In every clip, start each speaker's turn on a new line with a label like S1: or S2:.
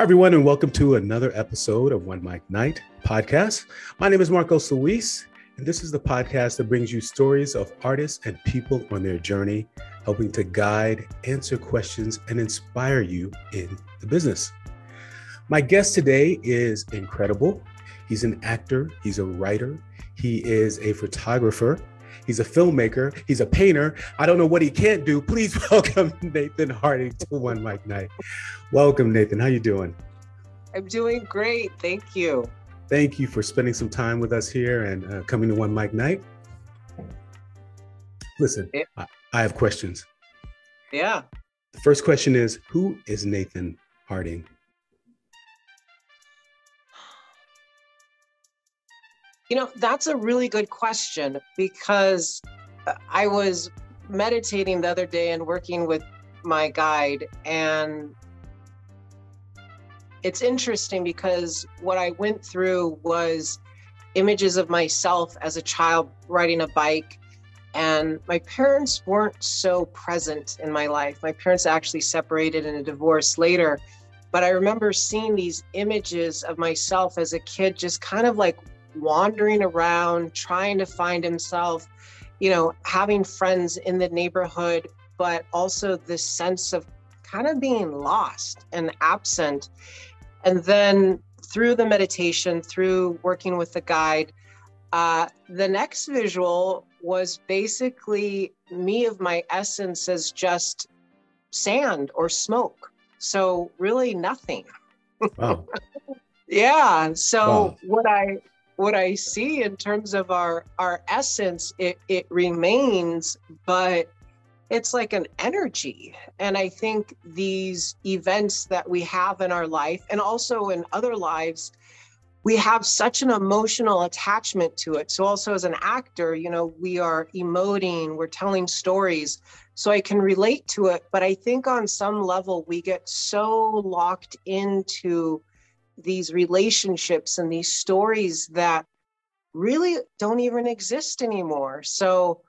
S1: Hi, everyone, and welcome to another episode of One Mic Night podcast. My name is Marcos Luis, and this is the podcast that brings you stories of artists and people on their journey, helping to guide, answer questions, and inspire you in the business. My guest today is incredible. He's an actor, he's a writer, he is a photographer, He's a filmmaker. He's a painter. I don't know what he can't do. Please welcome Nathan Harding to One Mic Night. Welcome, Nathan. How you doing?
S2: I'm doing great. Thank you.
S1: Thank you for spending some time with us here and uh, coming to One Mic Night. Listen, yeah. I, I have questions.
S2: Yeah.
S1: The first question is Who is Nathan Harding?
S2: You know, that's a really good question because I was meditating the other day and working with my guide and it's interesting because what I went through was images of myself as a child riding a bike and my parents weren't so present in my life. My parents actually separated in a divorce later, but I remember seeing these images of myself as a kid just kind of like wandering around, trying to find himself, you know, having friends in the neighborhood, but also this sense of kind of being lost and absent. And then through the meditation, through working with the guide, uh, the next visual was basically me of my essence as just sand or smoke. So really nothing. Wow. yeah. So wow. what I what I see in terms of our our essence, it it remains, but it's like an energy. And I think these events that we have in our life and also in other lives, we have such an emotional attachment to it. So also as an actor, you know, we are emoting, we're telling stories. So I can relate to it, but I think on some level we get so locked into these relationships and these stories that really don't even exist anymore. So,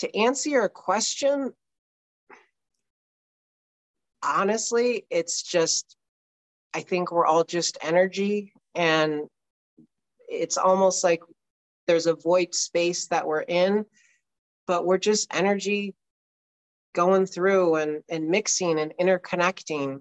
S2: to answer your question, honestly, it's just, I think we're all just energy, and it's almost like there's a void space that we're in, but we're just energy going through and, and mixing and interconnecting.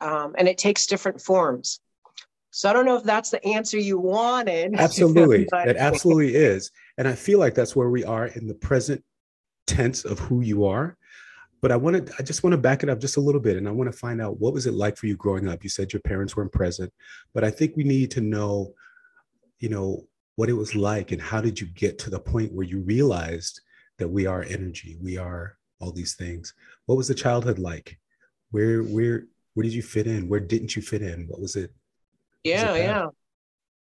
S2: Um, and it takes different forms. So I don't know if that's the answer you wanted.
S1: Absolutely. but... It absolutely is. And I feel like that's where we are in the present tense of who you are. But I wanted, I just want to back it up just a little bit. And I want to find out what was it like for you growing up? You said your parents weren't present, but I think we need to know, you know, what it was like and how did you get to the point where you realized that we are energy, we are all these things. What was the childhood like? Where where where did you fit in? Where didn't you fit in? What was it?
S2: Yeah, yeah.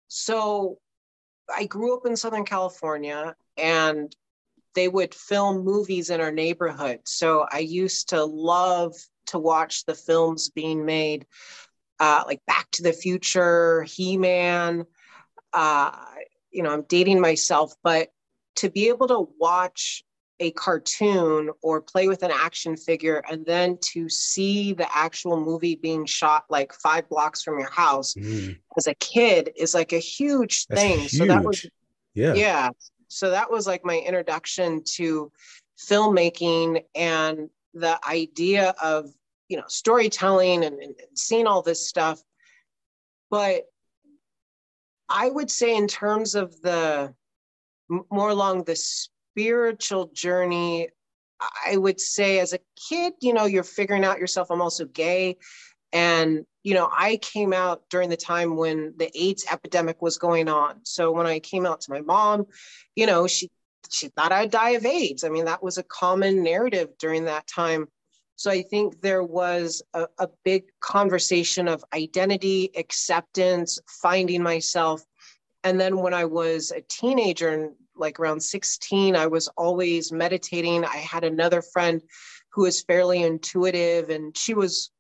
S2: So I grew up in Southern California and they would film movies in our neighborhood. So I used to love to watch the films being made, uh, like Back to the Future, He Man, uh, you know, I'm dating myself, but to be able to watch a cartoon or play with an action figure and then to see the actual movie being shot like five blocks from your house mm. as a kid is like a huge That's thing. Huge. So that was yeah. Yeah. So that was like my introduction to filmmaking and the idea of, you know, storytelling and, and seeing all this stuff. But I would say, in terms of the more along the spiritual journey, I would say as a kid, you know, you're figuring out yourself. I'm also gay. And, you know, I came out during the time when the AIDS epidemic was going on. So when I came out to my mom, you know, she she thought I'd die of AIDS. I mean, that was a common narrative during that time. So I think there was a, a big conversation of identity, acceptance, finding myself. And then when I was a teenager, like around 16, I was always meditating. I had another friend who was fairly intuitive, and she was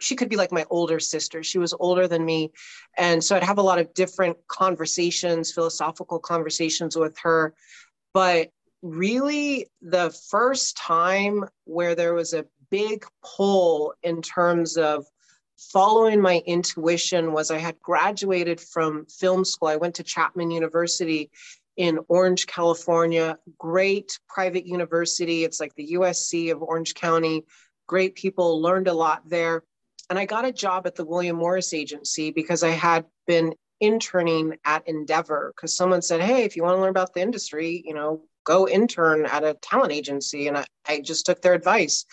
S2: she could be like my older sister. She was older than me. And so I'd have a lot of different conversations, philosophical conversations with her. But really, the first time where there was a big pull in terms of following my intuition was I had graduated from film school. I went to Chapman University in Orange, California, great private university. It's like the USC of Orange County. Great people, learned a lot there. And I got a job at the William Morris Agency because I had been interning at Endeavor because someone said, Hey, if you want to learn about the industry, you know, go intern at a talent agency. And I, I just took their advice.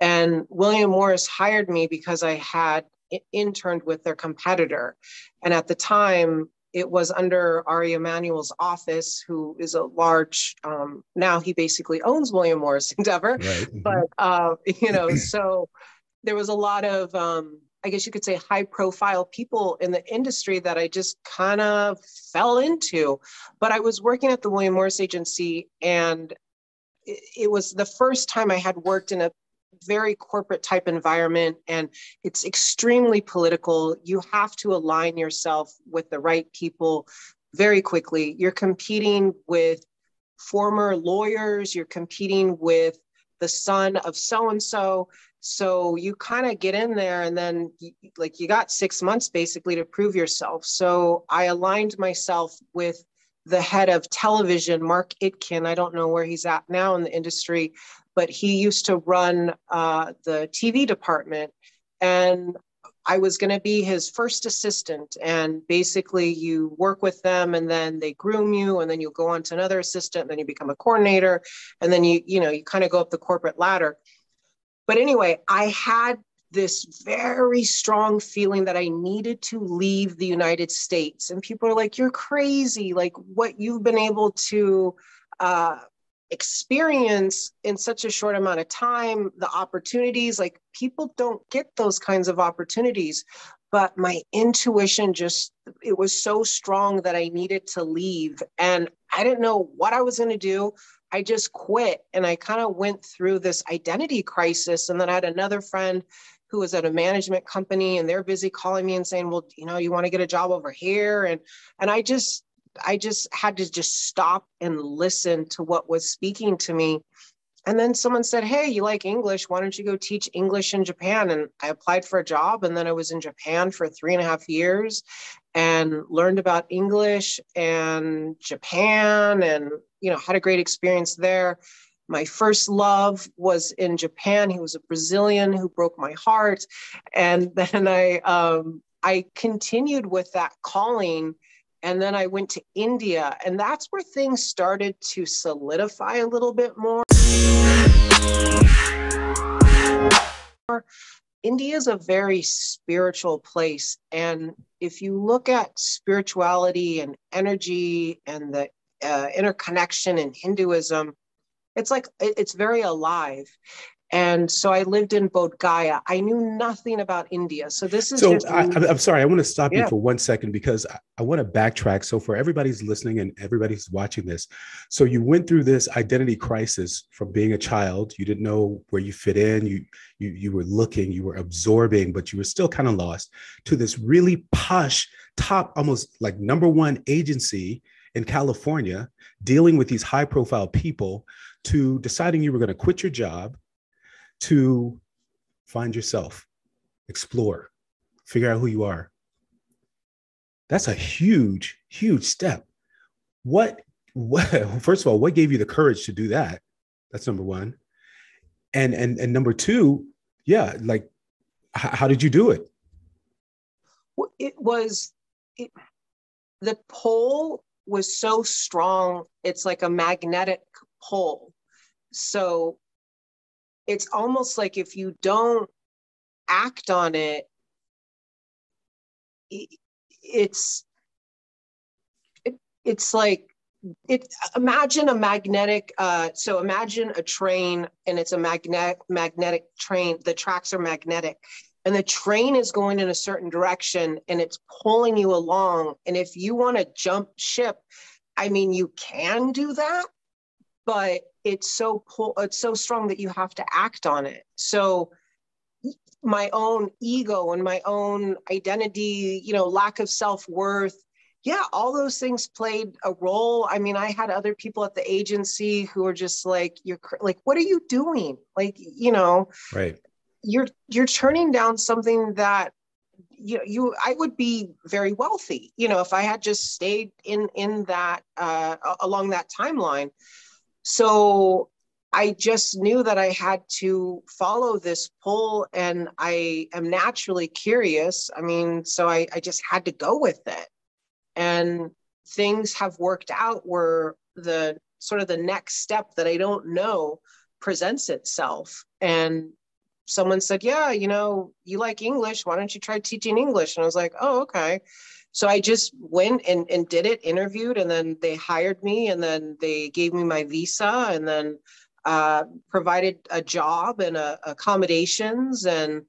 S2: And William Morris hired me because I had interned with their competitor. And at the time, it was under Ari Emanuel's office, who is a large, um, now he basically owns William Morris Endeavor. Right. Mm-hmm. But, uh, you know, so there was a lot of, um, I guess you could say, high profile people in the industry that I just kind of fell into. But I was working at the William Morris Agency, and it was the first time I had worked in a very corporate type environment and it's extremely political. You have to align yourself with the right people very quickly. You're competing with former lawyers, you're competing with the son of so and so. So you kind of get in there and then like you got 6 months basically to prove yourself. So I aligned myself with the head of television, Mark Itkin. I don't know where he's at now in the industry, but he used to run uh, the TV department. And I was going to be his first assistant. And basically, you work with them and then they groom you, and then you go on to another assistant, and then you become a coordinator. And then you, you know, you kind of go up the corporate ladder. But anyway, I had this very strong feeling that I needed to leave the United States. And people are like, you're crazy. Like what you've been able to uh, experience in such a short amount of time, the opportunities, like people don't get those kinds of opportunities. But my intuition just, it was so strong that I needed to leave. And I didn't know what I was going to do. I just quit and I kind of went through this identity crisis. And then I had another friend who was at a management company and they're busy calling me and saying, well, you know, you want to get a job over here. And and I just I just had to just stop and listen to what was speaking to me. And then someone said, Hey, you like English? Why don't you go teach English in Japan? And I applied for a job. And then I was in Japan for three and a half years and learned about English and Japan and, you know, had a great experience there. My first love was in Japan. He was a Brazilian who broke my heart. And then I, um, I continued with that calling and then I went to India, and that's where things started to solidify a little bit more. India is a very spiritual place. And if you look at spirituality and energy and the uh, interconnection in Hinduism, it's like it's very alive. And so I lived in Bodh Gaya. I knew nothing about India. So this is.
S1: So just- I, am sorry. I want to stop yeah. you for one second because I, I want to backtrack. So for everybody's listening and everybody's watching this, so you went through this identity crisis from being a child. You didn't know where you fit in. You you you were looking. You were absorbing, but you were still kind of lost. To this really posh, top, almost like number one agency in California, dealing with these high profile people. To deciding you were going to quit your job to find yourself, explore, figure out who you are. That's a huge, huge step. What, what first of all, what gave you the courage to do that? That's number one. And and and number two, yeah, like h- how did you do it?
S2: It was it, the pull was so strong. It's like a magnetic pull. So it's almost like if you don't act on it, it's it, it's like it imagine a magnetic uh, so imagine a train and it's a magnetic magnetic train the tracks are magnetic and the train is going in a certain direction and it's pulling you along and if you want to jump ship i mean you can do that but it's so pull, it's so strong that you have to act on it. So my own ego and my own identity, you know, lack of self worth. Yeah, all those things played a role. I mean, I had other people at the agency who were just like, "You're like, what are you doing?" Like, you know,
S1: right?
S2: You're you're turning down something that you know you i would be very wealthy you know if i had just stayed in in that uh along that timeline so I just knew that I had to follow this pull and I am naturally curious. I mean, so I, I just had to go with it. And things have worked out where the sort of the next step that I don't know presents itself. And someone said, Yeah, you know, you like English. Why don't you try teaching English? And I was like, Oh, okay. So I just went and, and did it, interviewed, and then they hired me, and then they gave me my visa, and then uh, provided a job and uh, accommodations and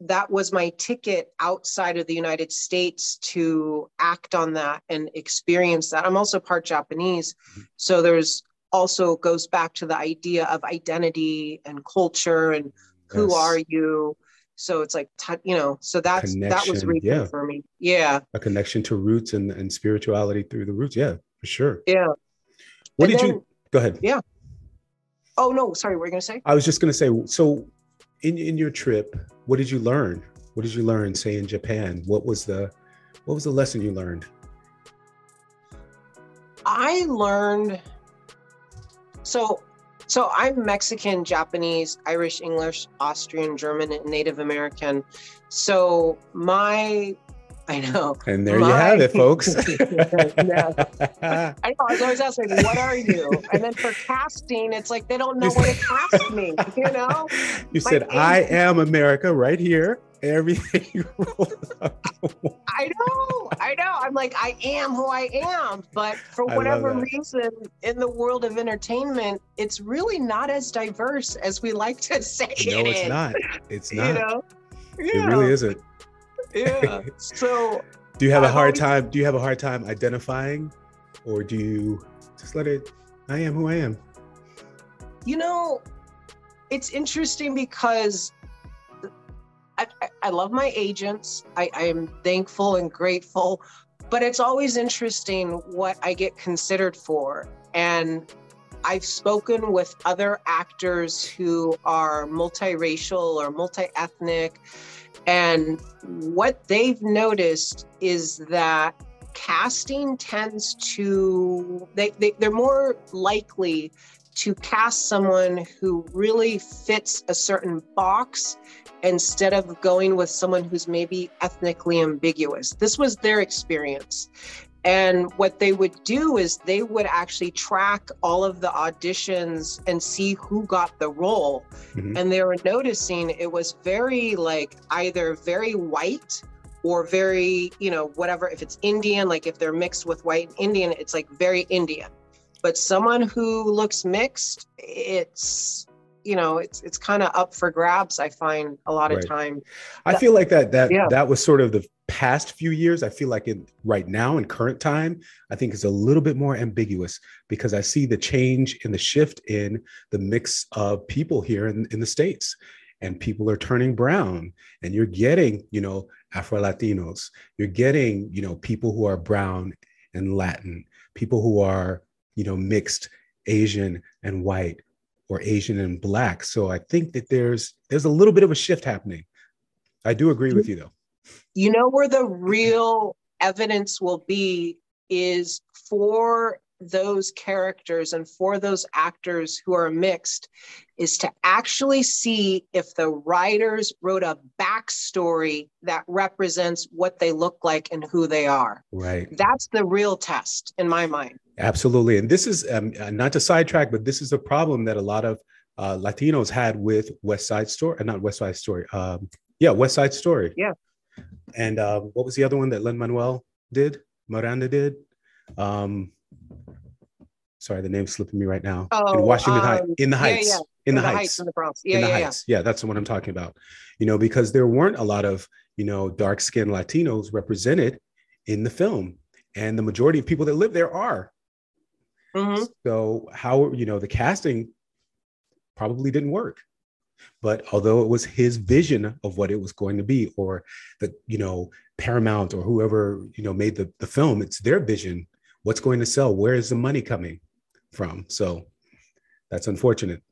S2: that was my ticket outside of the United States to act on that and experience that. I'm also part Japanese. Mm-hmm. So there's also goes back to the idea of identity and culture and who yes. are you. So it's like, you know, so that's, connection, that was recent yeah. for me. Yeah.
S1: A connection to roots and, and spirituality through the roots. Yeah, for sure.
S2: Yeah.
S1: What and did then, you, go ahead.
S2: Yeah. Oh no, sorry, what were you gonna say?
S1: I was just gonna say, so in in your trip, what did you learn? What did you learn, say in Japan? What was the what was the lesson you learned?
S2: I learned so so I'm Mexican, Japanese, Irish, English, Austrian, German, and Native American. So my I know.
S1: And there My, you have it, folks.
S2: I know. I was always asking, what are you? And then for casting, it's like they don't know what to cast me, you know?
S1: You My said, I am America right here. Everything.
S2: I know. I know. I'm like, I am who I am. But for whatever reason, in the world of entertainment, it's really not as diverse as we like to say
S1: no,
S2: it
S1: it's
S2: is.
S1: not. It's not. You know? Yeah. It really isn't
S2: yeah. So
S1: do you have a hard time? Do you have a hard time identifying, or do you just let it? I am who I am.
S2: You know, it's interesting because I, I, I love my agents. I, I am thankful and grateful, but it's always interesting what I get considered for. And I've spoken with other actors who are multiracial or multi ethnic and what they've noticed is that casting tends to, they, they, they're more likely to cast someone who really fits a certain box instead of going with someone who's maybe ethnically ambiguous. This was their experience. And what they would do is they would actually track all of the auditions and see who got the role. Mm-hmm. And they were noticing it was very like either very white or very, you know, whatever. If it's Indian, like if they're mixed with white and Indian, it's like very Indian. But someone who looks mixed, it's you know it's it's kind of up for grabs i find a lot right. of time
S1: i feel like that that yeah. that was sort of the past few years, I feel like in right now in current time, I think it's a little bit more ambiguous because I see the change in the shift in the mix of people here in, in the States. And people are turning brown, and you're getting, you know, Afro Latinos, you're getting, you know, people who are brown and Latin, people who are, you know, mixed Asian and white or Asian and black. So I think that there's there's a little bit of a shift happening. I do agree with you though.
S2: You know where the real evidence will be is for those characters and for those actors who are mixed is to actually see if the writers wrote a backstory that represents what they look like and who they are.
S1: Right.
S2: That's the real test in my mind.
S1: Absolutely. And this is um, uh, not to sidetrack, but this is a problem that a lot of uh, Latinos had with West Side Story, uh, not West Side Story. Um, yeah, West Side Story.
S2: Yeah.
S1: And uh, what was the other one that Lin Manuel did? Miranda did. Um, sorry, the name's slipping me right now.
S2: Oh,
S1: in Washington um, Heights, in the Heights,
S2: yeah, yeah.
S1: in,
S2: the,
S1: the
S2: heights.
S1: heights,
S2: in the Bronx, yeah,
S1: in the
S2: yeah,
S1: Heights. Yeah. yeah, that's the one I'm talking about. You know, because there weren't a lot of you know dark skinned Latinos represented in the film, and the majority of people that live there are.
S2: Mm-hmm.
S1: So how you know the casting probably didn't work. but although it was his vision of what it was going to be or the you know paramount or whoever you know made the, the film it's their vision. What's going to sell? Where is the money coming from? So that's unfortunate.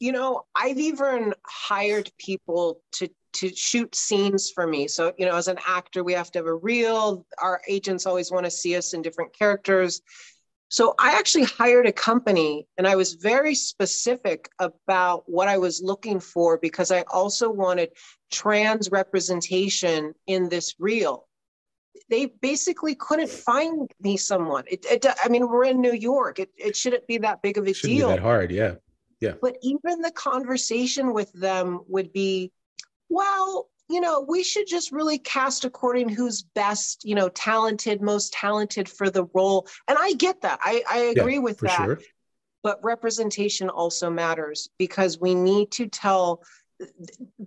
S2: You know i've even hired people to to shoot scenes for me. So you know as an actor we have to have a reel our agents always want to see us in different characters so I actually hired a company and I was very specific about what I was looking for because I also wanted trans representation in this reel. They basically couldn't find me someone. It, it I mean, we're in New York. It, it shouldn't be that big of a
S1: shouldn't
S2: deal.
S1: Be that hard, yeah. Yeah.
S2: But even the conversation with them would be, well, you know, we should just really cast according who's best, you know, talented, most talented for the role. And I get that. I, I agree yeah, with that. Sure. But representation also matters because we need to tell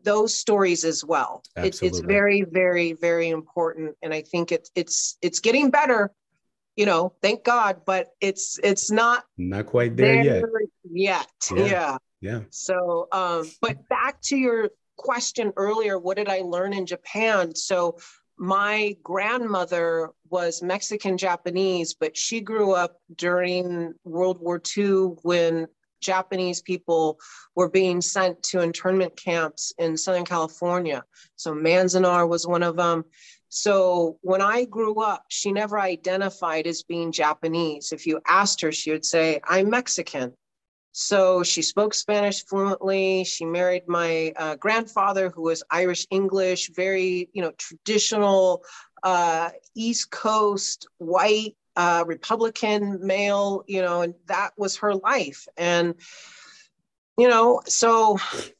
S2: those stories as well. It, it's very, very, very important. And I think it's it's it's getting better, you know, thank God, but it's it's not
S1: not quite there, there
S2: yet. Yet. Yeah.
S1: yeah. Yeah.
S2: So um, but back to your question earlier what did I learn in Japan? So, my grandmother was Mexican Japanese, but she grew up during World War II when Japanese people were being sent to internment camps in Southern California. So, Manzanar was one of them. So when I grew up, she never identified as being Japanese. If you asked her, she would say, I'm Mexican. So she spoke Spanish fluently. She married my uh, grandfather, who was Irish English, very you know traditional uh, East Coast white uh, Republican male. You know, and that was her life. And you know, so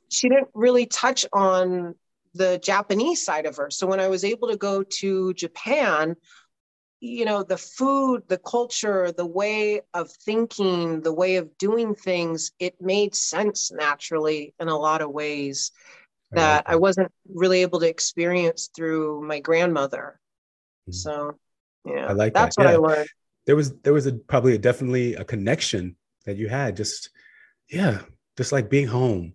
S2: she didn't really touch on the Japanese side of her. So when I was able to go to Japan, you know the food the culture the way of thinking the way of doing things it made sense naturally in a lot of ways that I, wasn't really able to experience through my grandmother. Mm-hmm. so yeah
S1: i like
S2: that's
S1: that.
S2: what
S1: yeah.
S2: i learned.
S1: There was there was a probably a, definitely a connection that you had just yeah just like being home.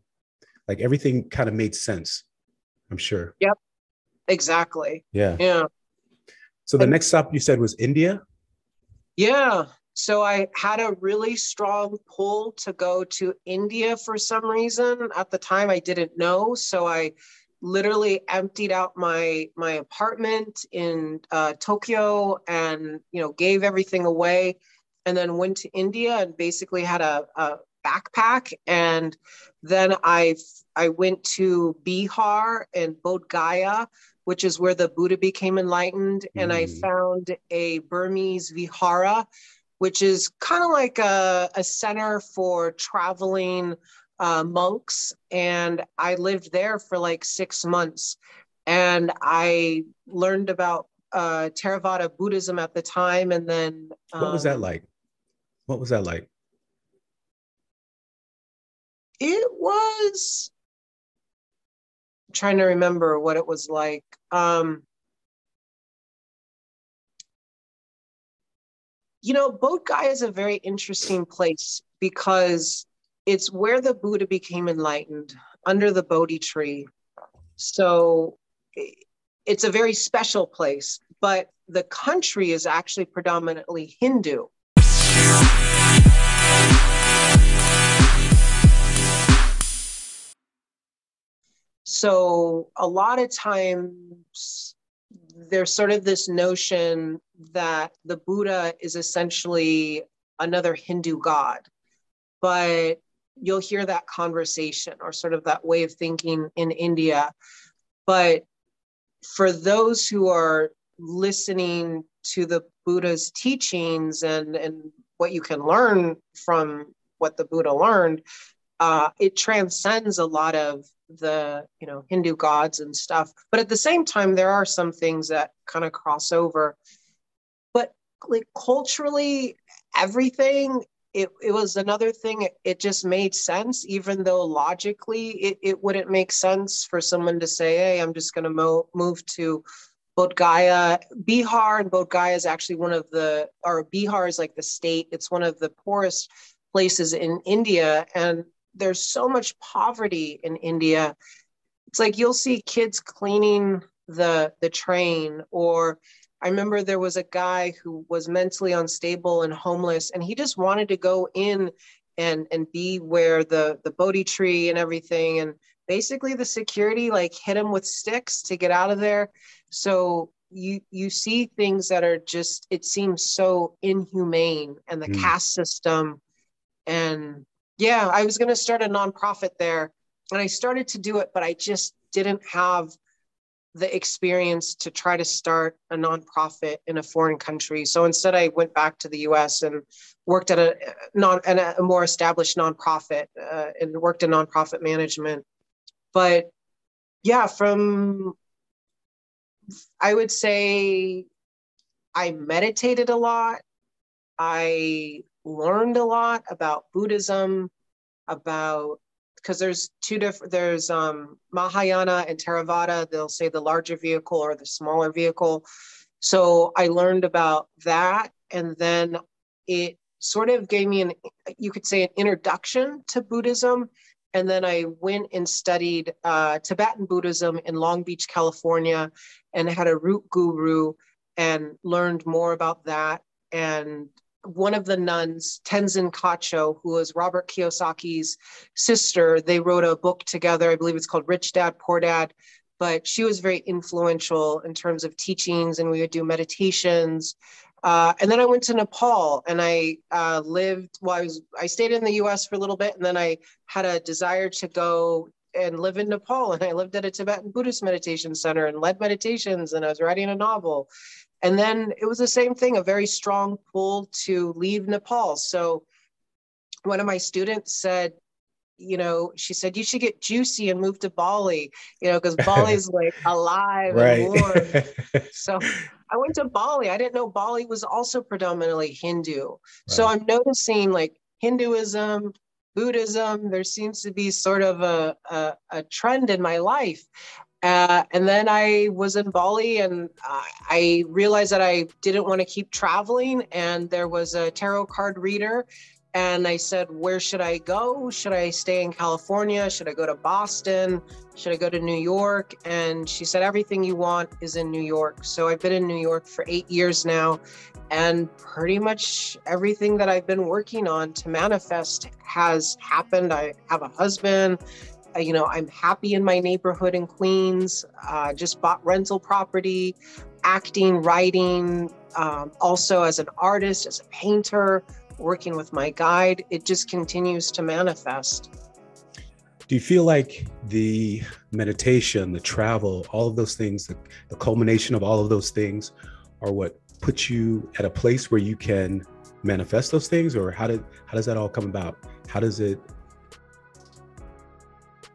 S1: Like everything kind of made sense i'm sure.
S2: Yep exactly.
S1: Yeah.
S2: Yeah
S1: so the next stop you said was India?
S2: Yeah. So I had a really strong pull to go to India for some reason. At the time I didn't know, so I literally emptied out my my apartment in uh, Tokyo and you know gave everything away and then went to India and basically had a, a backpack and then I I went to Bihar and Bodh Gaya which is where the Buddha became enlightened. Mm. And I mm. found a Burmese vihara, which is kind of like a, a center for traveling uh, monks. And I lived there for like six months. And I learned about uh, Theravada Buddhism at the time. And then.
S1: Um, what was that um, like? What was that like?
S2: It was trying to remember what it was like. Um, you know, Bodh Gaya is a very interesting place because it's where the Buddha became enlightened under the Bodhi tree. So it's a very special place, but the country is actually predominantly Hindu. So a lot of times there's sort of this notion that the Buddha is essentially another Hindu god. But you'll hear that conversation or sort of that way of thinking in India. But for those who are listening to the Buddha's teachings and, and what you can learn from what the Buddha learned, uh, it transcends a lot of the you know hindu gods and stuff but at the same time there are some things that kind of cross over but like culturally everything it, it was another thing it, just made sense even though logically it, it wouldn't make sense for someone to say hey i'm just going to mo- move to Bodh Gaya. Bihar and Bodh Gaya is actually one of the, or Bihar is like the state, it's one of the poorest places in India. And there's so much poverty in India. It's like you'll see kids cleaning the the train or I remember there was a guy who was mentally unstable and homeless and he just wanted to go in and and be where the the Bodhi tree and everything and basically the security like hit him with sticks to get out of there. So you you see things that are just it seems so inhumane and the mm. caste system and yeah, I was going to start a nonprofit there and I started to do it, but I just didn't have the experience to try to start a nonprofit in a foreign country. So instead, I went back to the U.S. and worked at a non and a more established nonprofit uh, and worked in nonprofit management. But yeah, from I would say I meditated a lot. I learned a lot about Buddhism, about because there's two different there's um, Mahayana and Theravada. They'll say the larger vehicle or the smaller vehicle. So I learned about that, and then it sort of gave me an you could say an introduction to Buddhism. And then I went and studied uh, Tibetan Buddhism in Long Beach, California, and had a root guru and learned more about that. And one of the nuns, Tenzin Kacho, who was Robert Kiyosaki's sister, they wrote a book together. I believe it's called Rich Dad, Poor Dad. But she was very influential in terms of teachings, and we would do meditations. Uh, and then I went to Nepal, and I uh, lived. Well, I was I stayed in the U.S. for a little bit, and then I had a desire to go and live in Nepal. And I lived at a Tibetan Buddhist meditation center and led meditations, and I was writing a novel. And then it was the same thing, a very strong pull to leave Nepal. So one of my students said, you know, she said, you should get juicy and move to Bali, you know, because Bali's like alive right. and warm. so I went to Bali. I didn't know Bali was also predominantly Hindu. Right. So I'm noticing like Hinduism, Buddhism, there seems to be sort of a, a, a trend in my life. Uh, and then I was in Bali and I realized that I didn't want to keep traveling. And there was a tarot card reader. And I said, Where should I go? Should I stay in California? Should I go to Boston? Should I go to New York? And she said, Everything you want is in New York. So I've been in New York for eight years now. And pretty much everything that I've been working on to manifest has happened. I have a husband, you know, I'm happy in my neighborhood in Queens, uh, just bought rental property, acting, writing, um, also as an artist, as a painter, working with my guide. It just continues to manifest.
S1: Do you feel like the meditation, the travel, all of those things, the, the culmination of all of those things are what puts you at a place where you can manifest those things or how did how does that all come about how does it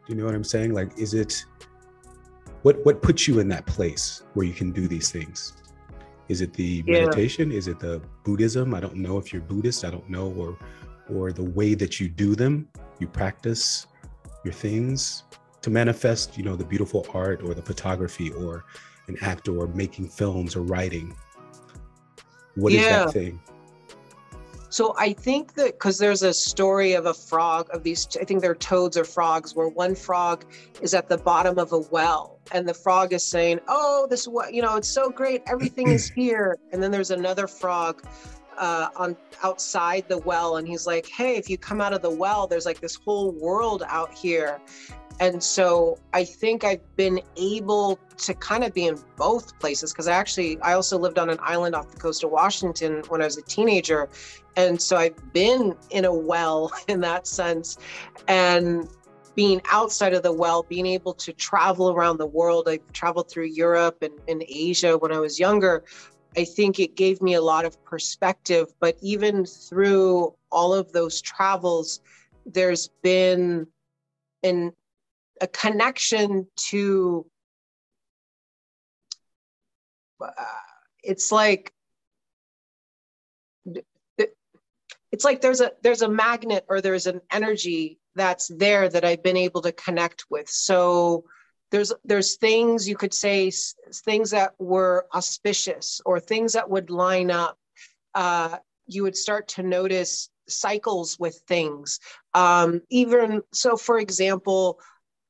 S1: do you know what I'm saying? Like, is it what what puts you in that place where you can do these things? Is it the yeah. meditation? Is it the Buddhism? I don't know if you're Buddhist. I don't know, or or the way that you do them. You practice your things to manifest, you know, the beautiful art or the photography or an actor or making films or writing. What yeah. is that thing?
S2: So I think that because there's a story of a frog of these, I think they're toads or frogs, where one frog is at the bottom of a well, and the frog is saying, "Oh, this you know, it's so great, everything is here." And then there's another frog uh, on outside the well, and he's like, "Hey, if you come out of the well, there's like this whole world out here." And so I think I've been able to kind of be in both places because I actually I also lived on an island off the coast of Washington when I was a teenager and so I've been in a well in that sense. And being outside of the well, being able to travel around the world, I traveled through Europe and, and Asia when I was younger. I think it gave me a lot of perspective. But even through all of those travels, there's been an, a connection to uh, it's like it's like there's a there's a magnet or there's an energy that's there that I've been able to connect with. So there's there's things you could say things that were auspicious or things that would line up. Uh, you would start to notice cycles with things. Um, even so, for example,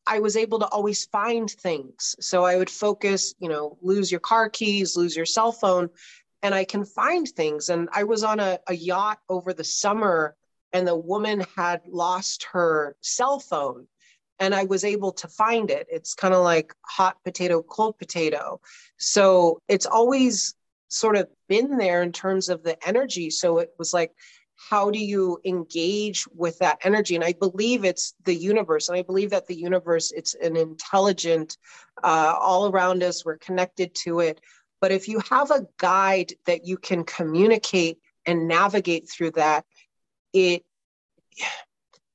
S2: I was able to always find things. So I would focus, you know, lose your car keys, lose your cell phone, and I can find things. And I was on a, a yacht over the summer, and the woman had lost her cell phone, and I was able to find it. It's kind of like hot potato, cold potato. So it's always sort of been there in terms of the energy. So it was like, how do you engage with that energy? And i believe it's the universe and i believe that the universe it's an intelligent uh, all around us we're connected to it. But if you have a guide that you can communicate and navigate through that it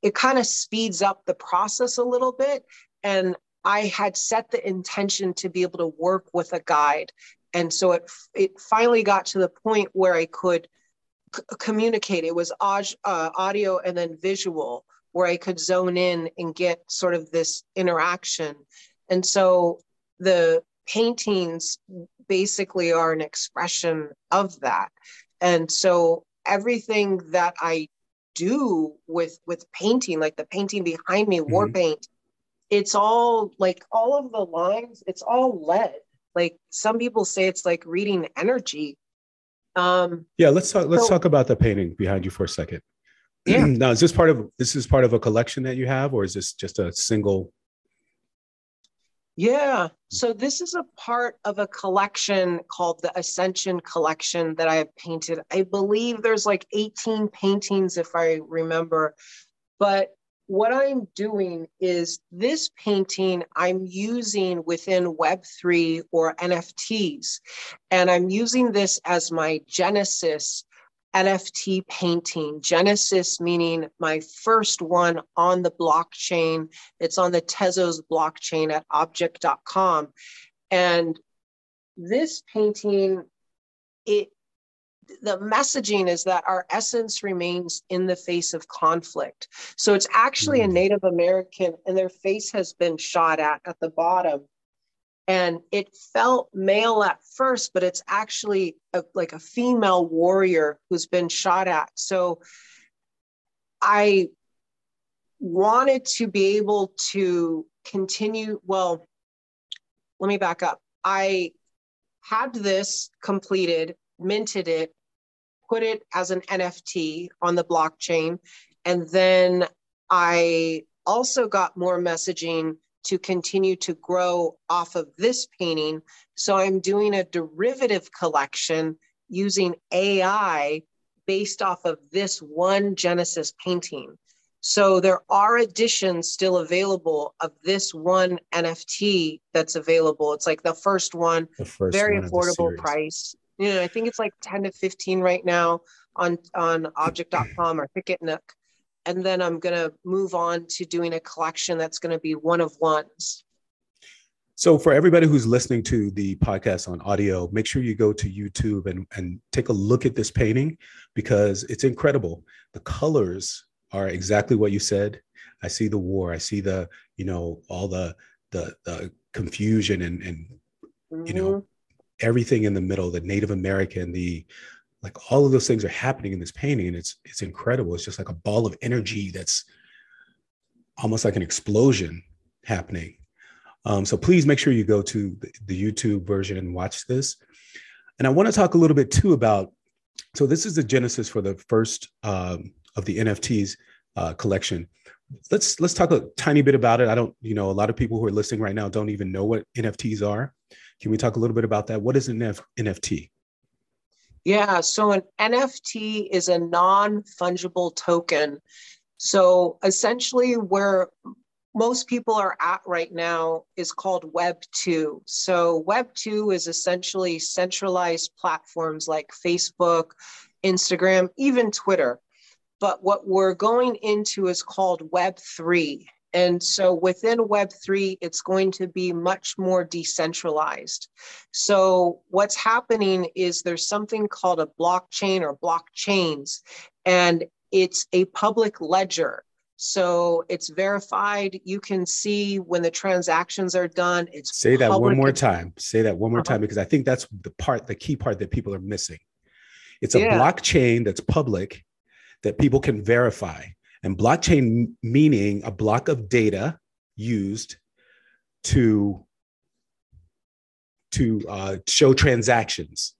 S2: it kind of speeds up the process a little bit. And i had set the intention to be able to work with a guide. And so it it finally got to the point where i could c- communicate. It was uh, audio and then visual, where I could zone in and get sort of this interaction. And so the paintings basically are an expression of that. And so everything that I do with with painting, like the painting behind me, mm-hmm. war paint, it's all like all of the lines, it's all lead. Like some people say it's like reading energy
S1: um, yeah, let's talk. Let's so, talk about the painting behind you for a second.
S2: Yeah.
S1: now, is this part of this is part of a collection that you have, or is this just a single?
S2: Yeah. So this is a part of a collection called the Ascension Collection that I have painted. I believe there's like 18 paintings, if I remember. But what I'm doing is this painting I'm using within Web3 or NFTs. And I'm using this as my Genesis NFT painting. Genesis meaning my first one on the blockchain. It's on the Tezos blockchain at objkt.com. And this painting, it the messaging is that our essence remains in the face of conflict. So it's actually a mm. Native American, and their face has been shot at at the bottom. And it felt male at first, but it's actually a, like a female warrior who's been shot at. So I wanted to be able to continue. Well, let me back up. I had this completed, minted it, put it as an NFT on the blockchain. And then I also got more messaging to continue to grow off of this painting. So I'm doing a derivative collection using AI based off of this one Genesis painting. So there are editions still available of this one NFT that's available. It's like the first one, the first very one affordable price you know, I think it's like 10 to 15 right now on on objkt.com or Ticketnook. And then I'm going to move on to doing a collection that's going to be one of ones.
S1: So for everybody who's listening to the podcast on audio, make sure you go to YouTube and, and take a look at this painting because it's incredible. The colors are exactly what you said. I see the war. I see the, you know, all the the, the confusion and and you know mm-hmm everything in the middle, the Native American, the like all of those things are happening in this painting. And it's it's incredible. It's just like a ball of energy that's almost like an explosion happening. Um, so please make sure you go to the, the YouTube version and watch this. And I want to talk a little bit too about. So this is the genesis for the first um, of the NFTs uh, collection. Let's let's talk a tiny bit about it. I don't, you know, a lot of people who are listening right now don't even know what NFTs are. Can we talk a little bit about that? What is an NFT?
S2: Yeah, so an NFT is a non fungible token. So essentially, where most people are at right now is called Web 2. So, Web 2 is essentially centralized platforms like Facebook, Instagram, even Twitter. But what we're going into is called Web 3. And so within Web3, it's going to be much more decentralized. So what's happening is there's something called a blockchain or blockchains, and it's a public ledger. So it's verified. You can see when the transactions are done. It's
S1: say that one more time. Say that one more uh-huh. time because I think that's the part, the key part that people are missing. It's a yeah. blockchain that's public that people can verify. And blockchain meaning a block of data used to to uh, show transactions.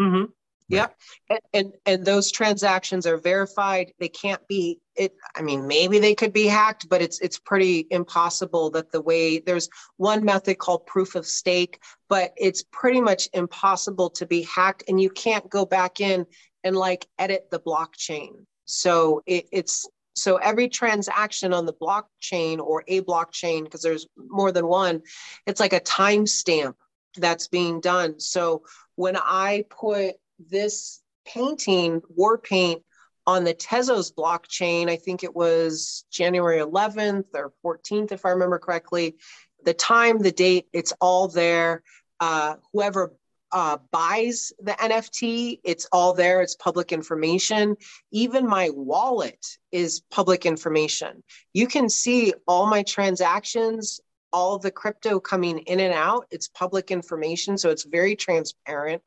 S2: Mm-hmm. Yep. And, and and those transactions are verified. They can't be it I mean maybe they could be hacked, but it's it's pretty impossible that the way there's one method called proof of stake, but it's pretty much impossible to be hacked and you can't go back in and like edit the blockchain. So it, it's so every transaction on the blockchain or a blockchain because there's more than one, it's like a timestamp that's being done. So when I put this painting, war paint, on the Tezos blockchain, I think it was January 11th or 14th, if I remember correctly. The time, the date, it's all there. Uh, whoever uh, buys the NFT, it's all there. It's public information. Even my wallet is public information. You can see all my transactions all the crypto coming in and out. It's public information, so it's very transparent.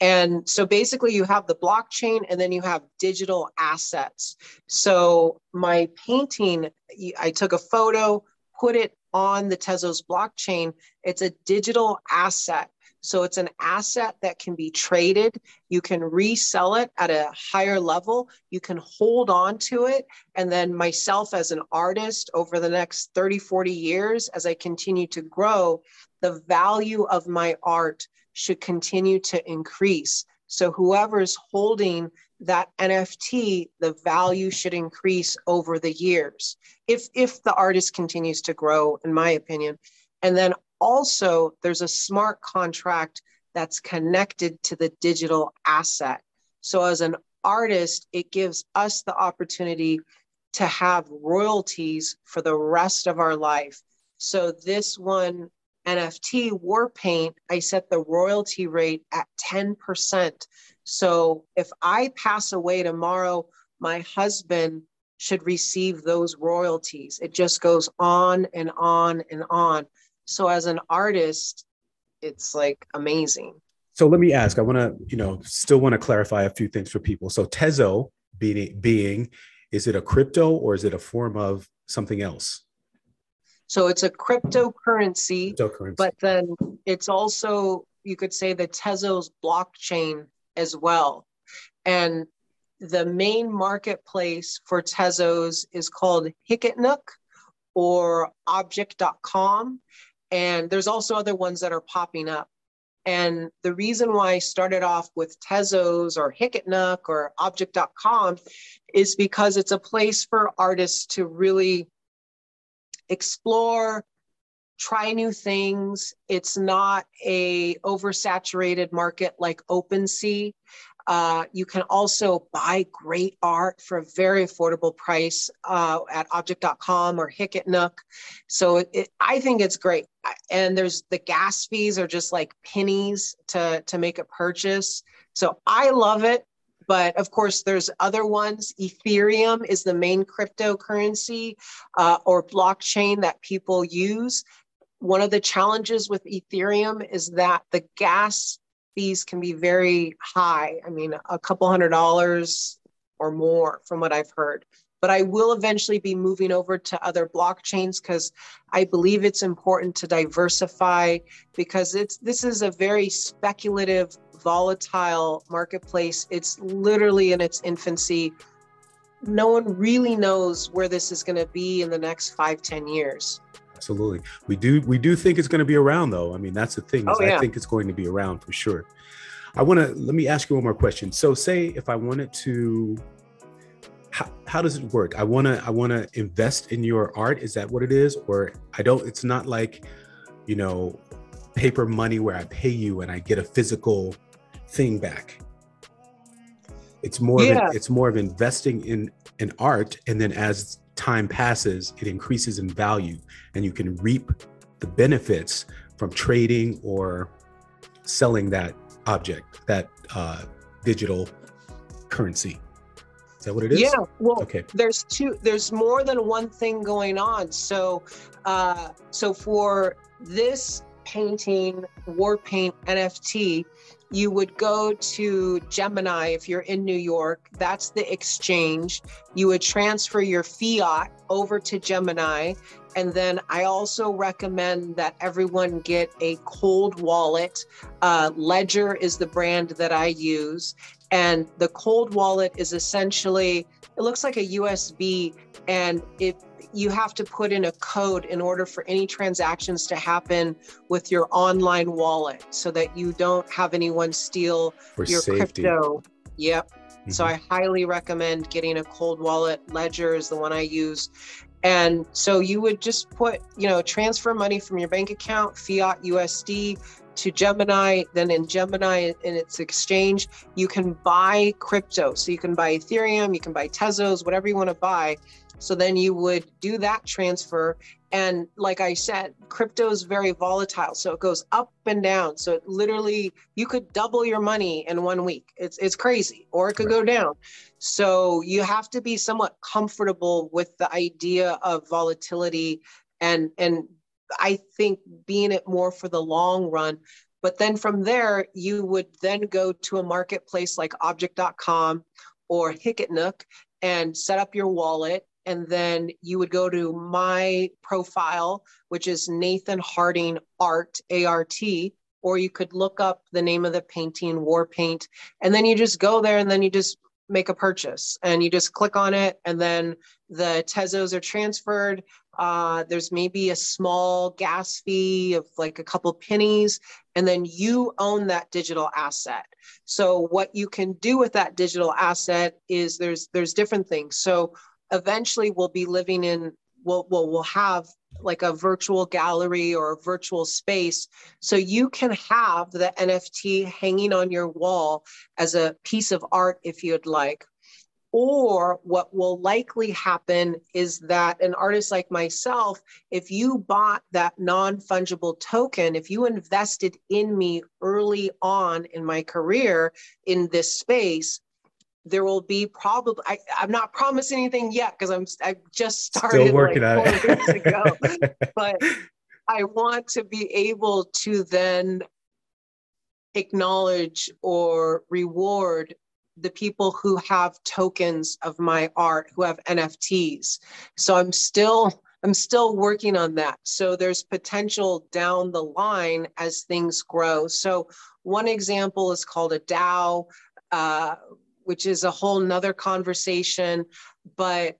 S2: And so basically, you have the blockchain and then you have digital assets. So my painting, I took a photo, put it on the Tezos blockchain. It's a digital asset. So it's an asset that can be traded. You can resell it at a higher level. You can hold on to it. And then myself as an artist over the next 30, 40 years, as I continue to grow, the value of my art should continue to increase. So whoever's holding that NFT, the value should increase over the years if if the artist continues to grow, in my opinion. And then also there's a smart contract that's connected to the digital asset. So as an artist, it gives us the opportunity to have royalties for the rest of our life. So this one NFT war paint, I set the royalty rate at 10%. So if I pass away tomorrow, my husband should receive those royalties. It just goes on and on and on. So as an artist, it's like amazing.
S1: So let me ask, I want to, you know, still want to clarify a few things for people. So Tezo being, being, is it a crypto or is it a form of something else?
S2: So it's a cryptocurrency, cryptocurrency. but then it's also, you could say the Tezos blockchain as well. And the main marketplace for Tezos is called Hic et Nunc or objkt.com. And there's also other ones that are popping up. And the reason why I started off with Tezos or Hic et Nunc or objkt.com is because it's a place for artists to really explore, try new things. It's not a oversaturated market like OpenSea. Uh, you can also buy great art for a very affordable price uh, at objkt.com or Hic et Nunc. So it, it, I think it's great. And there's the gas fees are just like pennies to, to make a purchase. So I love it. But of course, there's other ones. Ethereum is the main cryptocurrency uh, or blockchain that people use. One of the challenges with Ethereum is that the gas fees can be very high. I mean, a couple hundred dollars or more from what I've heard. But I will eventually be moving over to other blockchains because I believe it's important to diversify because it's this is a very speculative, volatile marketplace. It's literally in its infancy. No one really knows where this is going to be in the next five, ten years
S1: absolutely. We do we do think it's going to be around though. I mean, that's the thing. Oh, yeah. I think it's going to be around for sure. I want to let me ask you one more question. So say if I wanted to how, how does it work? I want to I want to invest in your art. Is that what it is or I don't it's not like, you know, paper money where I pay you and I get a physical thing back. It's more yeah. of an, it's more of investing in in art and then as time passes, it increases in value and you can reap the benefits from trading or selling that object, that uh, digital currency. Is that what it is?
S2: Yeah. Well, okay. There's two. There's more than one thing going on. So, uh, so for this painting, war paint NFT, you would go to Gemini if you're in New York. That's the exchange. You would transfer your fiat over to Gemini. And then I also recommend that everyone get a cold wallet. Uh, Ledger is the brand that I use. And the cold wallet is essentially, it looks like a USB and it you have to put in a code in order for any transactions to happen with your online wallet so that you don't have anyone steal
S1: For
S2: your
S1: safety.
S2: crypto. Yep. So
S1: Mhm.
S2: I highly recommend getting a cold wallet. Ledger is the one I use. And so you would just put, you know, transfer money from your bank account, fiat USD to Gemini. Then in Gemini, in its exchange, you can buy crypto. So you can buy Ethereum, you can buy Tezos, whatever you want to buy. So then you would do that transfer. And like I said, crypto is very volatile. So it goes up and down. So it literally, you could double your money in one week. It's, it's crazy, or it could go down. So you have to be somewhat comfortable with the idea of volatility and, and I think being it more for the long run. But then from there, you would then go to a marketplace like objkt.com or Hic et Nunc and set up your wallet. And then you would go to my profile, which is Nathan Harding Art, A R T, or you could look up the name of the painting, War Paint. And then you just go there and then you just make a purchase and you just click on it. And then the Tezos are transferred. Uh, there's maybe a small gas fee of like a couple pennies, and then you own that digital asset. So what you can do with that digital asset is there's there's different things. So eventually we'll be living in we'll we'll, we'll have like a virtual gallery or a virtual space. So you can have the nft hanging on your wall as a piece of art if you'd like. Or what will likely happen is that an artist like myself, if you bought that non fungible token, if you invested in me early on in my career in this space, there will be probably I, i'm not promising anything yet because i'm i just started
S1: Still working
S2: like
S1: on
S2: four weeks ago
S1: it.
S2: but I want to be able to then acknowledge or reward the people who have tokens of my art who have NFTs. So I'm still I'm still working on that. So there's potential down the line as things grow. So one example is called a DAO, uh, which is a whole nother conversation. But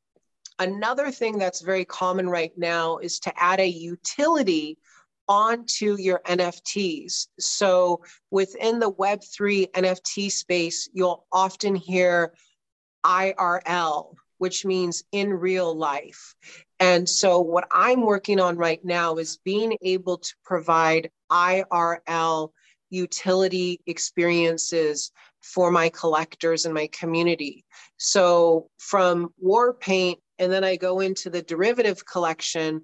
S2: another thing that's very common right now is to add a utility onto your NFTs. So within the Web3 NFT space, you'll often hear IRL, which means in real life. And so, what I'm working on right now is being able to provide IRL utility experiences for my collectors and my community. So, from War Paint, and then I go into the derivative collection.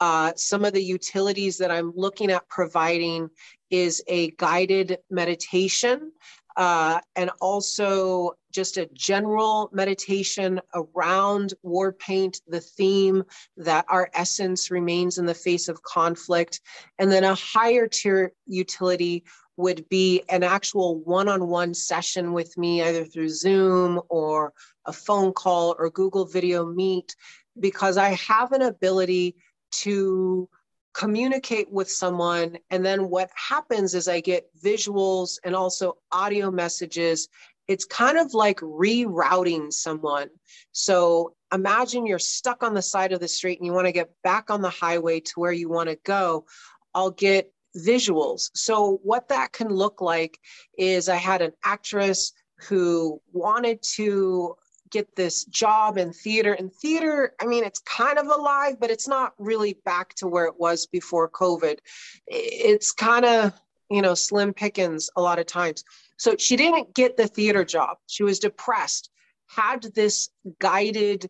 S2: Uh, some of the utilities that I'm looking at providing is a guided meditation uh, and also just a general meditation around war paint, the theme that our essence remains in the face of conflict. And then a higher tier utility would be an actual one on one session with me, either through Zoom or a phone call or Google Video Meet, because I have an ability to communicate with someone. And then what happens is I get visuals and also audio messages. It's kind of like rerouting someone. So imagine you're stuck on the side of the street and you want to get back on the highway to where you want to go. I'll get visuals. So, what that can look like is I had an actress who wanted to get this job in theater. And theater, I mean, it's kind of alive, but it's not really back to where it was before COVID. It's kind of, you know, slim pickings a lot of times. So she didn't get the theater job. She was depressed, had this guided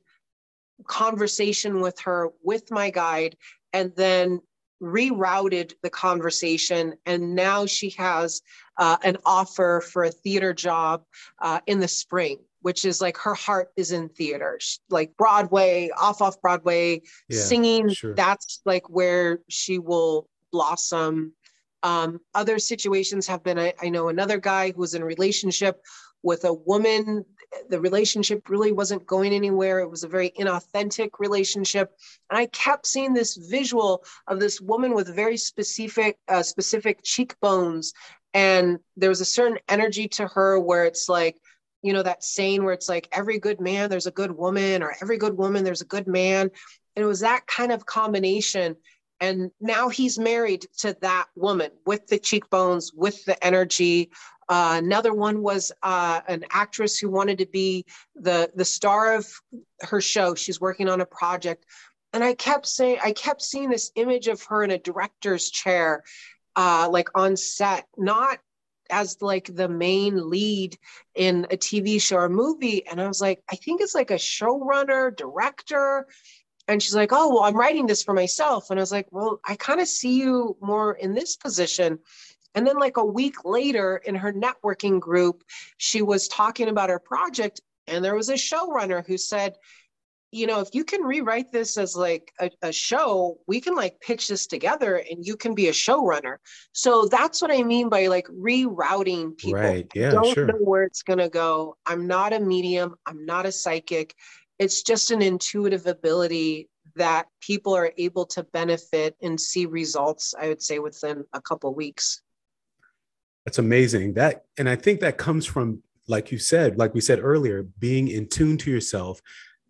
S2: conversation with her, with my guide, and then rerouted the conversation. And now she has uh, an offer for a theater job uh, in the spring which is like her heart is in theater, like Broadway, off off Broadway,
S1: Yeah,
S2: singing.
S1: sure.
S2: That's like where she will blossom. Um, other situations have been, I, I know another guy who was in a relationship with a woman. The relationship really wasn't going anywhere. It was a very inauthentic relationship. And I kept seeing this visual of this woman with very specific, uh, specific cheekbones. And there was a certain energy to her where it's like, you know, that saying where it's like, every good man, there's a good woman, or every good woman, there's a good man. And it was that kind of combination. And now he's married to that woman with the cheekbones, with the energy. Uh, another one was uh, an actress who wanted to be the the star of her show. She's working on a project, and I kept saying, I kept seeing this image of her in a director's chair, uh, like on set, not as like the main lead in a TV show or movie. And I was like, I think it's like a showrunner, director and she's like, Oh, well, I'm writing this for myself. And I was like, Well, I kind of see you more in this position. And then, like a week later, in her networking group, she was talking about her project. And there was a showrunner who said, you know, if you can rewrite this as like a, a, show, we can like pitch this together and you can be a showrunner. So that's what I mean by like rerouting people.
S1: Right. Yeah.
S2: I don't
S1: sure.
S2: know where it's going to go. I'm not a medium. I'm not a psychic it's just an intuitive ability that people are able to benefit and see results i would say within a couple weeks.
S1: That's amazing. That and i think that comes from like you said like we said earlier being in tune to yourself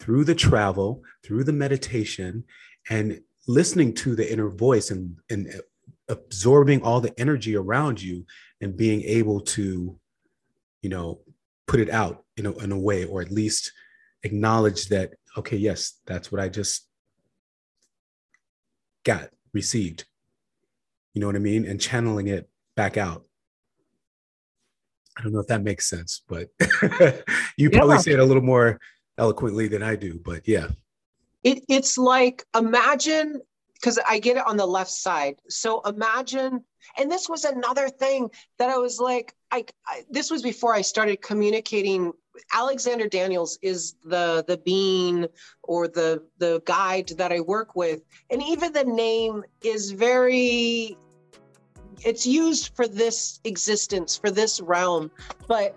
S1: through the travel through the meditation and listening to the inner voice and and absorbing all the energy around you and being able to you know put it out in a, in a way or at least acknowledge that okay yes that's what i just got received you know what i mean and channeling it back out i don't know if that makes sense but you probably yeah. say it a little more eloquently than i do but yeah
S2: it, it's like imagine because I get it on the left side. So imagine, and this was another thing that I was like, I, I, this was before I started communicating. Alexander Daniels is the the being or the the guide that I work with, and even the name is very. It's used for this existence, for this realm, but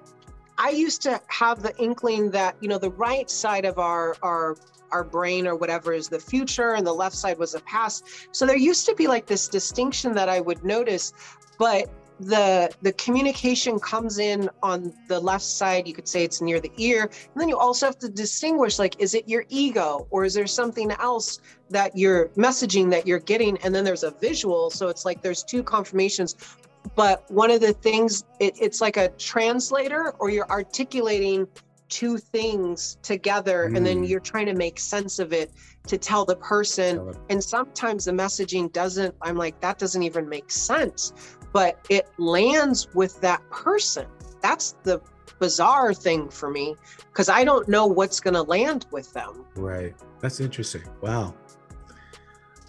S2: I used to have the inkling that you know the right side of our our our brain or whatever is the future and the left side was the past. So there used to be like this distinction that I would notice, but the the communication comes in on the left side you could say it's near the ear and then you also have to distinguish like is it your ego or is there something else that you're messaging that you're getting and then there's a visual so it's like there's two confirmations but one of the things it, it's like a translator or you're articulating two things together mm. and then mm. you're trying to make sense of it to tell the person tell and sometimes the messaging doesn't i'm like that doesn't even make sense but it lands with that person. That's the bizarre thing for me because i don't know what's going to land with them.
S1: Right. That's interesting. Wow.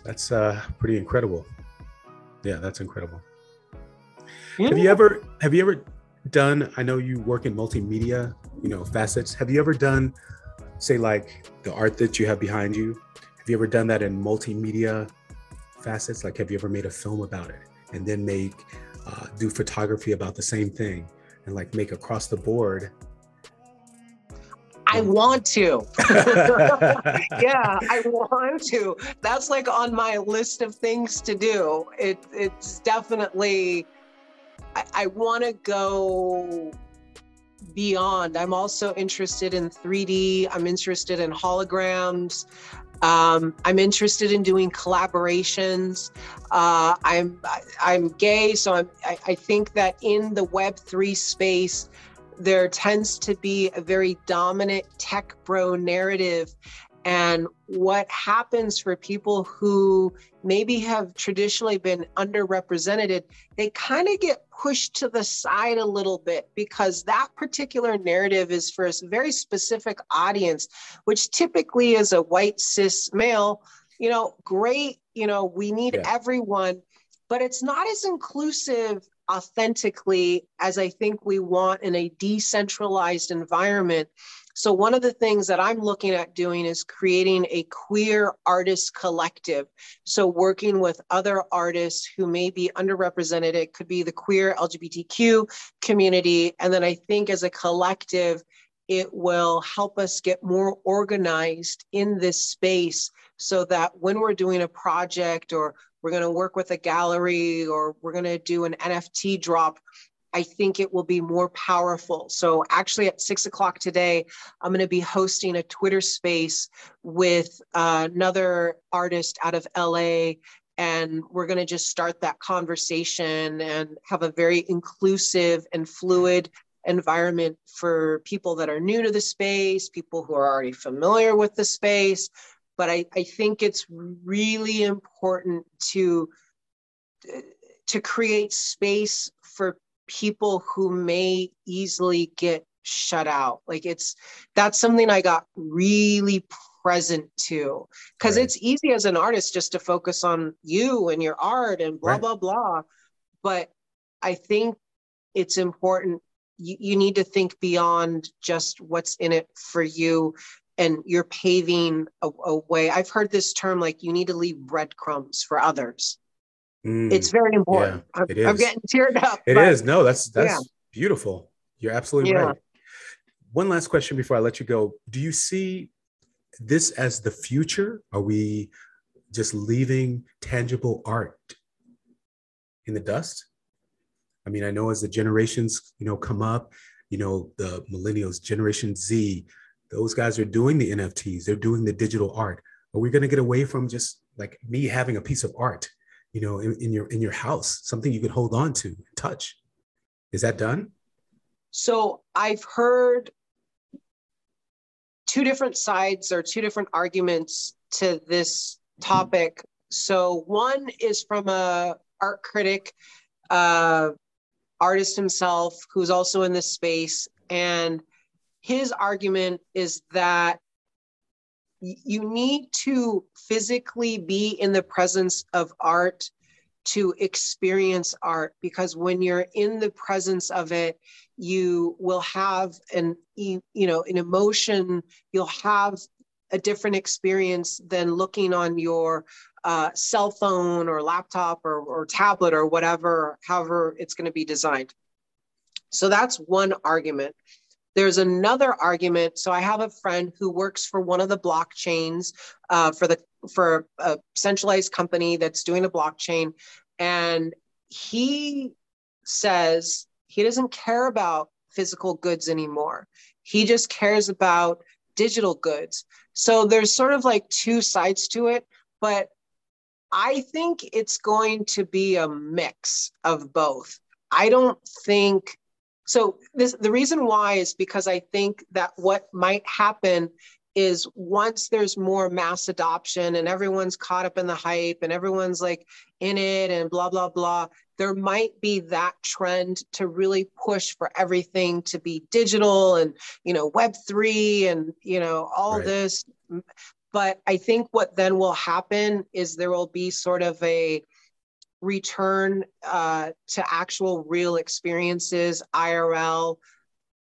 S1: That's uh pretty incredible. Yeah that's incredible. Yeah. have you ever have you ever done i know you work in multimedia you know facets. Have you ever done say like the art that you have behind you? Have you ever done that in multimedia facets? Like have you ever made a film about it and then make uh, do photography about the same thing and like make across the board
S2: I want to. yeah, I want to. That's like on my list of things to do. It, it's definitely, I, I want to go beyond. I'm also interested in 3D. I'm interested in holograms. Um, I'm interested in doing collaborations. Uh, I'm I'm gay, so I'm, I, I think that in the Web three space, there tends to be a very dominant tech bro narrative, and what happens for people who maybe have traditionally been underrepresented, they kind of get pushed to the side a little bit because that particular narrative is for a very specific audience, which typically is a white cis male. You know, great, you know, we need yeah. everyone, but it's not as inclusive authentically as I think we want in a decentralized environment So, one of the things that I'm looking at doing is creating a queer artist collective. So, working with other artists who may be underrepresented, it could be the queer LGBTQ community. And then I think as a collective, it will help us get more organized in this space so that when we're doing a project or we're going to work with a gallery or we're going to do an NFT drop, I think it will be more powerful. So, actually, at six o'clock today, I'm going to be hosting a Twitter space with uh, another artist out of LA. And we're going to just start that conversation and have a very inclusive and fluid environment for people that are new to the space, people who are already familiar with the space. But I, I think it's really important to to create space for people who may easily get shut out. Like it's that's something I got really present to because right. it's easy as an artist just to focus on you and your art and blah right. blah blah. But I think it's important you, you need to think beyond just what's in it for you and you're paving a, a, way. I've heard this term like you need to leave breadcrumbs for others. Mm, it's very important. Yeah, I'm, it is. I'm getting teared up.
S1: It but, is. No, that's that's yeah. beautiful. You're absolutely yeah. right. One last question before I let you go. Do you see this as the future? Are we just leaving tangible art in the dust? I mean, I know as the generations, you know, come up, you know, the millennials, Generation Z, those guys are doing the NFTs, they're doing the digital art. Are we going to get away from just like me having a piece of art, you know, in, in your in your house, something you could hold on to, touch? Is that done?
S2: So I've heard two different sides or two different arguments to this topic. So one is from a art critic uh, artist himself who's also in this space. And his argument is that you need to physically be in the presence of art to experience art because when you're in the presence of it you will have an you know an emotion you'll have a different experience than looking on your uh, cell phone or laptop or, or tablet or whatever, however it's going to be designed. So that's one argument. There's another argument. So I have a friend who works for one of the blockchains uh, for the for a centralized company that's doing a blockchain, and he says he doesn't care about physical goods anymore. He just cares about digital goods. So there's sort of like two sides to it, but I think it's going to be a mix of both. I don't think so. This the reason why is because I think that what might happen is once there's more mass adoption and everyone's caught up in the hype and everyone's like in it and blah blah blah there might be that trend to really push for everything to be digital and you know web 3 and you know all right. this but i think what then will happen is there will be sort of a return uh, to actual real experiences irl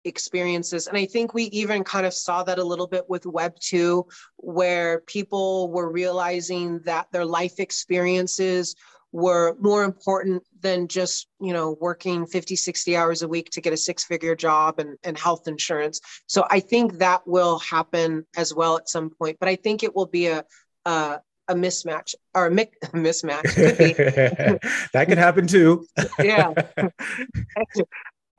S2: experiences. And I think we even kind of saw that a little bit with Web 2, where people were realizing that their life experiences were more important than just you know working 50 60 hours a week to get a six figure job and, and health insurance so i think that will happen as well at some point but i think it will be a a, a mismatch or a mi- mismatch
S1: that could happen too
S2: yeah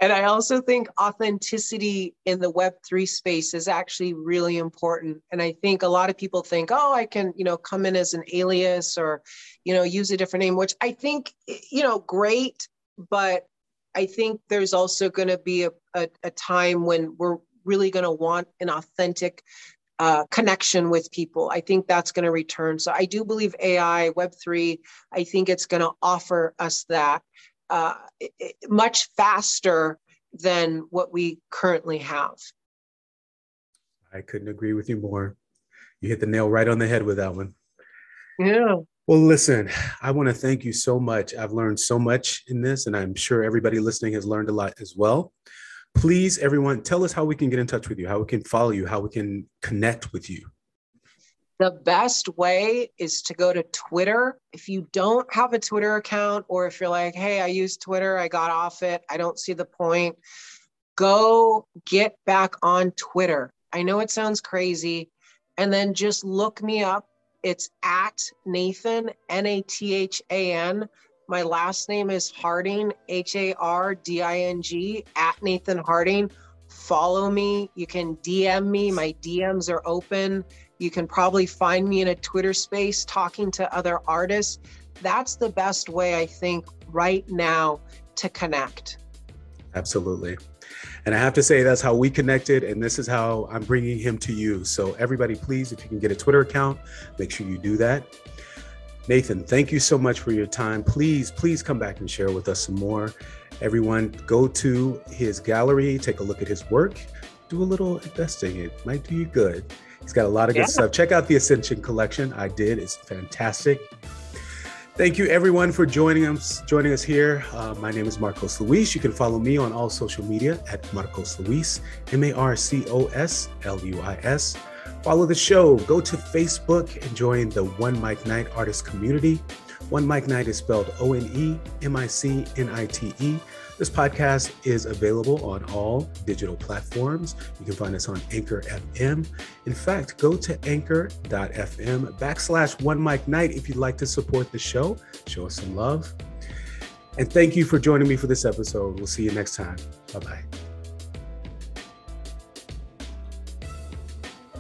S2: And I also think authenticity in the Web3 space is actually really important. And I think a lot of people think, oh, I can, you know, come in as an alias or, you know, use a different name, which I think, you know, great. But I think there's also going to be a, a, a, time when we're really going to want an authentic uh, connection with people. I think that's going to return. So I do believe AI, Web3, I think it's going to offer us that uh, much faster than what we currently have.
S1: I couldn't agree with you more. You hit the nail right on the head with that one.
S2: Yeah.
S1: Well, listen, I want to thank you so much. I've learned so much in this, and I'm sure everybody listening has learned a lot as well. Please, everyone, tell us how we can get in touch with you, how we can follow you, how we can connect with you.
S2: The best way is to go to Twitter. If you don't have a Twitter account, or if you're like, hey, I use Twitter, I got off it, I don't see the point, go get back on Twitter. I know it sounds crazy. And then just look me up. It's at Nathan, N A T H A N. My last name is Harding, H A R D I N G, at Nathan Harding. Follow me. You can DM me. My DMs are open you can probably find me in a Twitter space talking to other artists. That's the best way, I think, right now to connect.
S1: Absolutely. And I have to say, that's how we connected. And this is how I'm bringing him to you. So, everybody, please, if you can get a Twitter account, make sure you do that. Nathan, thank you so much for your time. Please, please come back and share with us some more. Everyone, go to his gallery, take a look at his work, do a little investing. It might do you good. He's got a lot of good yeah. stuff. Check out the Ascension collection. I did. It's fantastic. Thank you everyone for joining us joining us here. Uh, my name is Marcos Luis. You can follow me on all social media at Marcos Luis, M-A-R-C-O-S-L-U-I-S. Follow the show. Go to Facebook and join the One Mic Nite artist community. One Mic Nite is spelled O N E M I C N I T E. This podcast is available on all digital platforms. You can find us on Anchor FM. In fact, go to anchor.fm backslash one mic night if you'd like to support the show. Show us some love. And thank you for joining me for this episode. We'll see you next time. Bye bye.